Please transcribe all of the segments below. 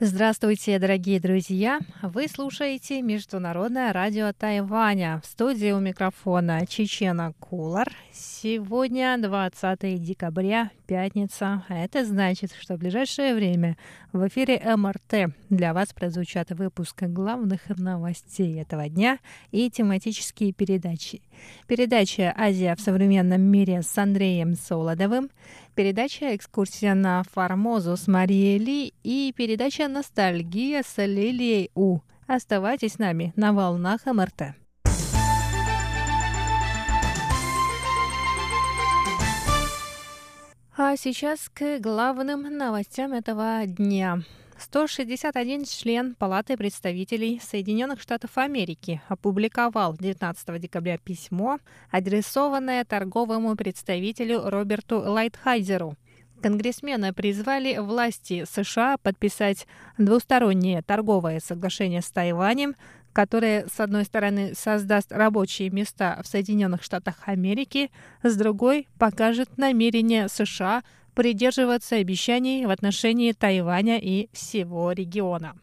Здравствуйте, дорогие друзья! Вы слушаете Международное радио Тайваня. В студии у микрофона Чечена Кулар. Сегодня 20 декабря, пятница. А это значит, что в ближайшее время в эфире МРТ для вас прозвучат выпуск главных новостей этого дня и тематические передачи. Передача «Азия в современном мире» с Андреем Солодовым, передача «Экскурсия на Формозу» с Марией Ли и передача «Ностальгия» с Лилией У. Оставайтесь с нами на волнах МРТ. А сейчас к главным новостям этого дня. 161 член Палаты представителей Соединенных Штатов Америки опубликовал 19 декабря письмо, адресованное торговому представителю Роберту Лайтхайзеру. Конгрессмены призвали власти США подписать двустороннее торговое соглашение с Тайванем, которое, с одной стороны, создаст рабочие места в Соединенных Штатах Америки, с другой покажет намерение США придерживаться обещаний в отношении Тайваня и всего региона.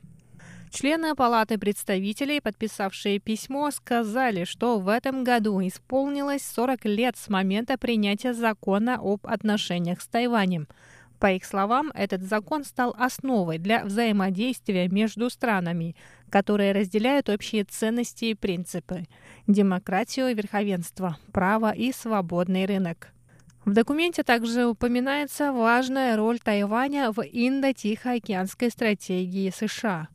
Члены Палаты представителей, подписавшие письмо, сказали, что в этом году исполнилось 40 лет с момента принятия закона об отношениях с Тайванем. По их словам, этот закон стал основой для взаимодействия между странами, которые разделяют общие ценности и принципы – демократию, верховенство, право и свободный рынок. В документе также упоминается важная роль Тайваня в Индо-Тихоокеанской стратегии США.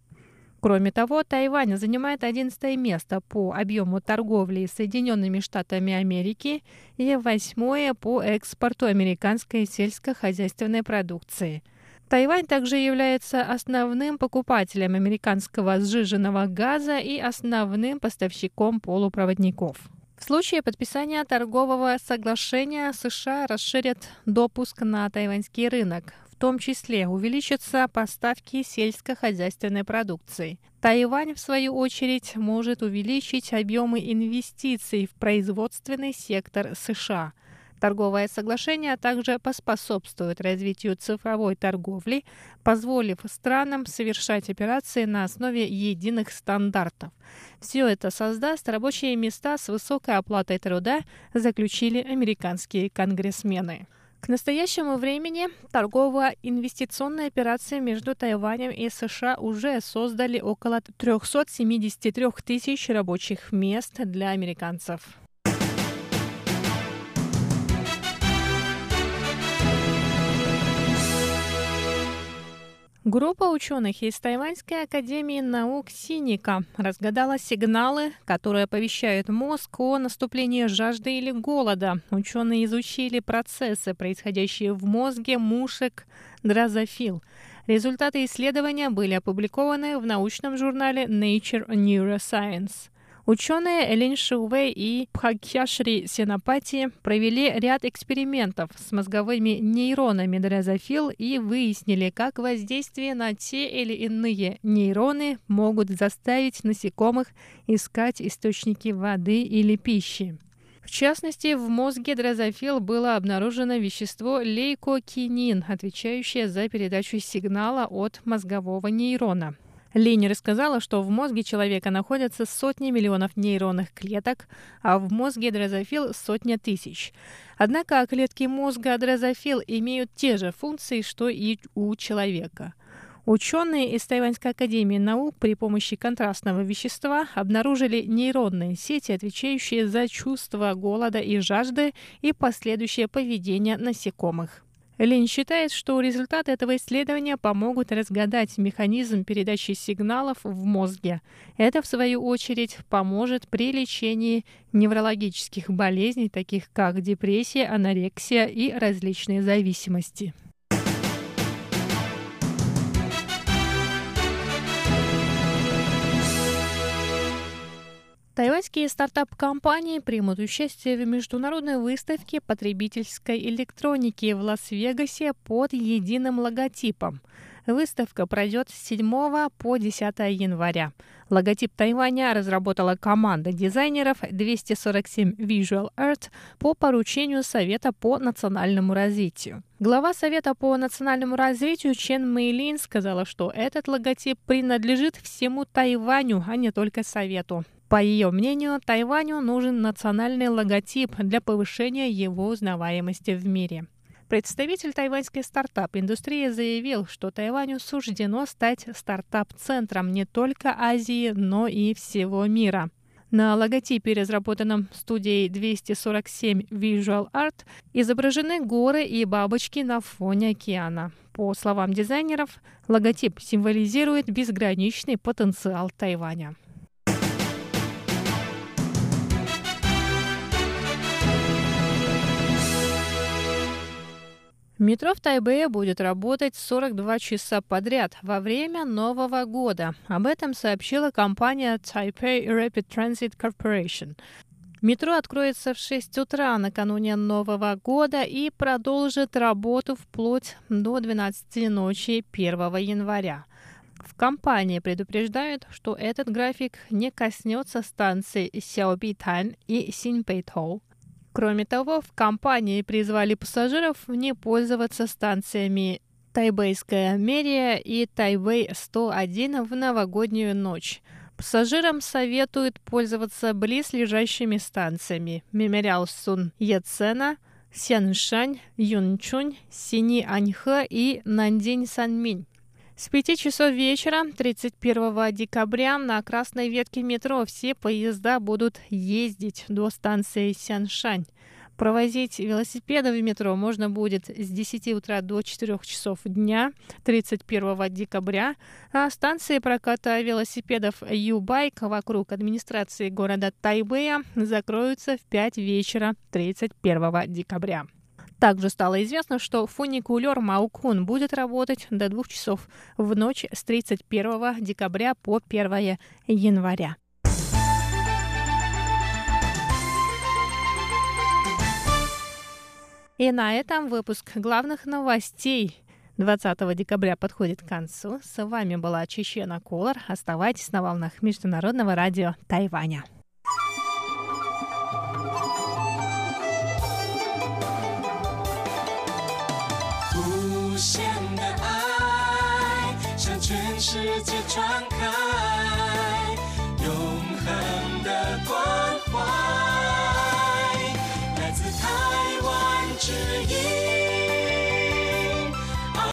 Кроме того, Тайвань занимает 11 место по объему торговли с Соединенными Штатами Америки и восьмое по экспорту американской сельскохозяйственной продукции. Тайвань также является основным покупателем американского сжиженного газа и основным поставщиком полупроводников. В случае подписания торгового соглашения США расширят допуск на тайваньский рынок, в том числе увеличатся поставки сельскохозяйственной продукции. Тайвань, в свою очередь, может увеличить объемы инвестиций в производственный сектор США. Торговое соглашение также поспособствует развитию цифровой торговли, позволив странам совершать операции на основе единых стандартов. Все это создаст рабочие места с высокой оплатой труда, заключили американские конгрессмены. К настоящему времени торгово-инвестиционные операции между Тайванем и США уже создали около 373 тысяч рабочих мест для американцев. Группа ученых из Тайваньской академии наук Синика разгадала сигналы, которые оповещают мозг о наступлении жажды или голода. Ученые изучили процессы, происходящие в мозге мушек дрозофил. Результаты исследования были опубликованы в научном журнале Nature Neuroscience. Ученые Элин Шиувей и Пхакьяшри Сенапати провели ряд экспериментов с мозговыми нейронами дрозофил и выяснили, как воздействие на те или иные нейроны могут заставить насекомых искать источники воды или пищи. В частности, в мозге дрозофил было обнаружено вещество лейкокинин, отвечающее за передачу сигнала от мозгового нейрона. Лини рассказала, что в мозге человека находятся сотни миллионов нейронных клеток, а в мозге дрозофил сотня тысяч. Однако клетки мозга дрозофил имеют те же функции, что и у человека. Ученые из Тайваньской академии наук при помощи контрастного вещества обнаружили нейронные сети, отвечающие за чувство голода и жажды и последующее поведение насекомых. Лин считает, что результаты этого исследования помогут разгадать механизм передачи сигналов в мозге. Это, в свою очередь, поможет при лечении неврологических болезней, таких как депрессия, анорексия и различные зависимости. Тайваньские стартап-компании примут участие в международной выставке потребительской электроники в Лас-Вегасе под единым логотипом. Выставка пройдет с 7 по 10 января. Логотип Тайваня разработала команда дизайнеров 247 Visual Art по поручению Совета по национальному развитию. Глава Совета по национальному развитию Чен Мэйлин сказала, что этот логотип принадлежит всему Тайваню, а не только Совету. По ее мнению, Тайваню нужен национальный логотип для повышения его узнаваемости в мире. Представитель тайваньской стартап-индустрии заявил, что Тайваню суждено стать стартап-центром не только Азии, но и всего мира. На логотипе, разработанном студией 247 Visual Art, изображены горы и бабочки на фоне океана. По словам дизайнеров, логотип символизирует безграничный потенциал Тайваня. Метро в Тайбэе будет работать 42 часа подряд во время Нового года. Об этом сообщила компания Taipei Rapid Transit Corporation. Метро откроется в 6 утра накануне Нового года и продолжит работу вплоть до 12 ночи 1 января. В компании предупреждают, что этот график не коснется станций Сяобитань и Синьпэйтоу. Кроме того, в компании призвали пассажиров не пользоваться станциями Тайбэйская мерия и Тайбэй-101 в новогоднюю ночь. Пассажирам советуют пользоваться близлежащими станциями Мемориал Сун Яцена, Сяншань, Юнчунь, Сини Аньхэ и Нандинь Санминь. С 5 часов вечера 31 декабря на красной ветке метро все поезда будут ездить до станции Сяншань. Провозить велосипеды в метро можно будет с 10 утра до 4 часов дня 31 декабря, а станции проката велосипедов Юбайк вокруг администрации города Тайбэя закроются в 5 вечера 31 декабря. Также стало известно, что фуникулер Маукун будет работать до двух часов в ночь с 31 декабря по 1 января. И на этом выпуск главных новостей 20 декабря подходит к концу. С вами была Чечена Колор. Оставайтесь на волнах Международного радио Тайваня. 世界传开。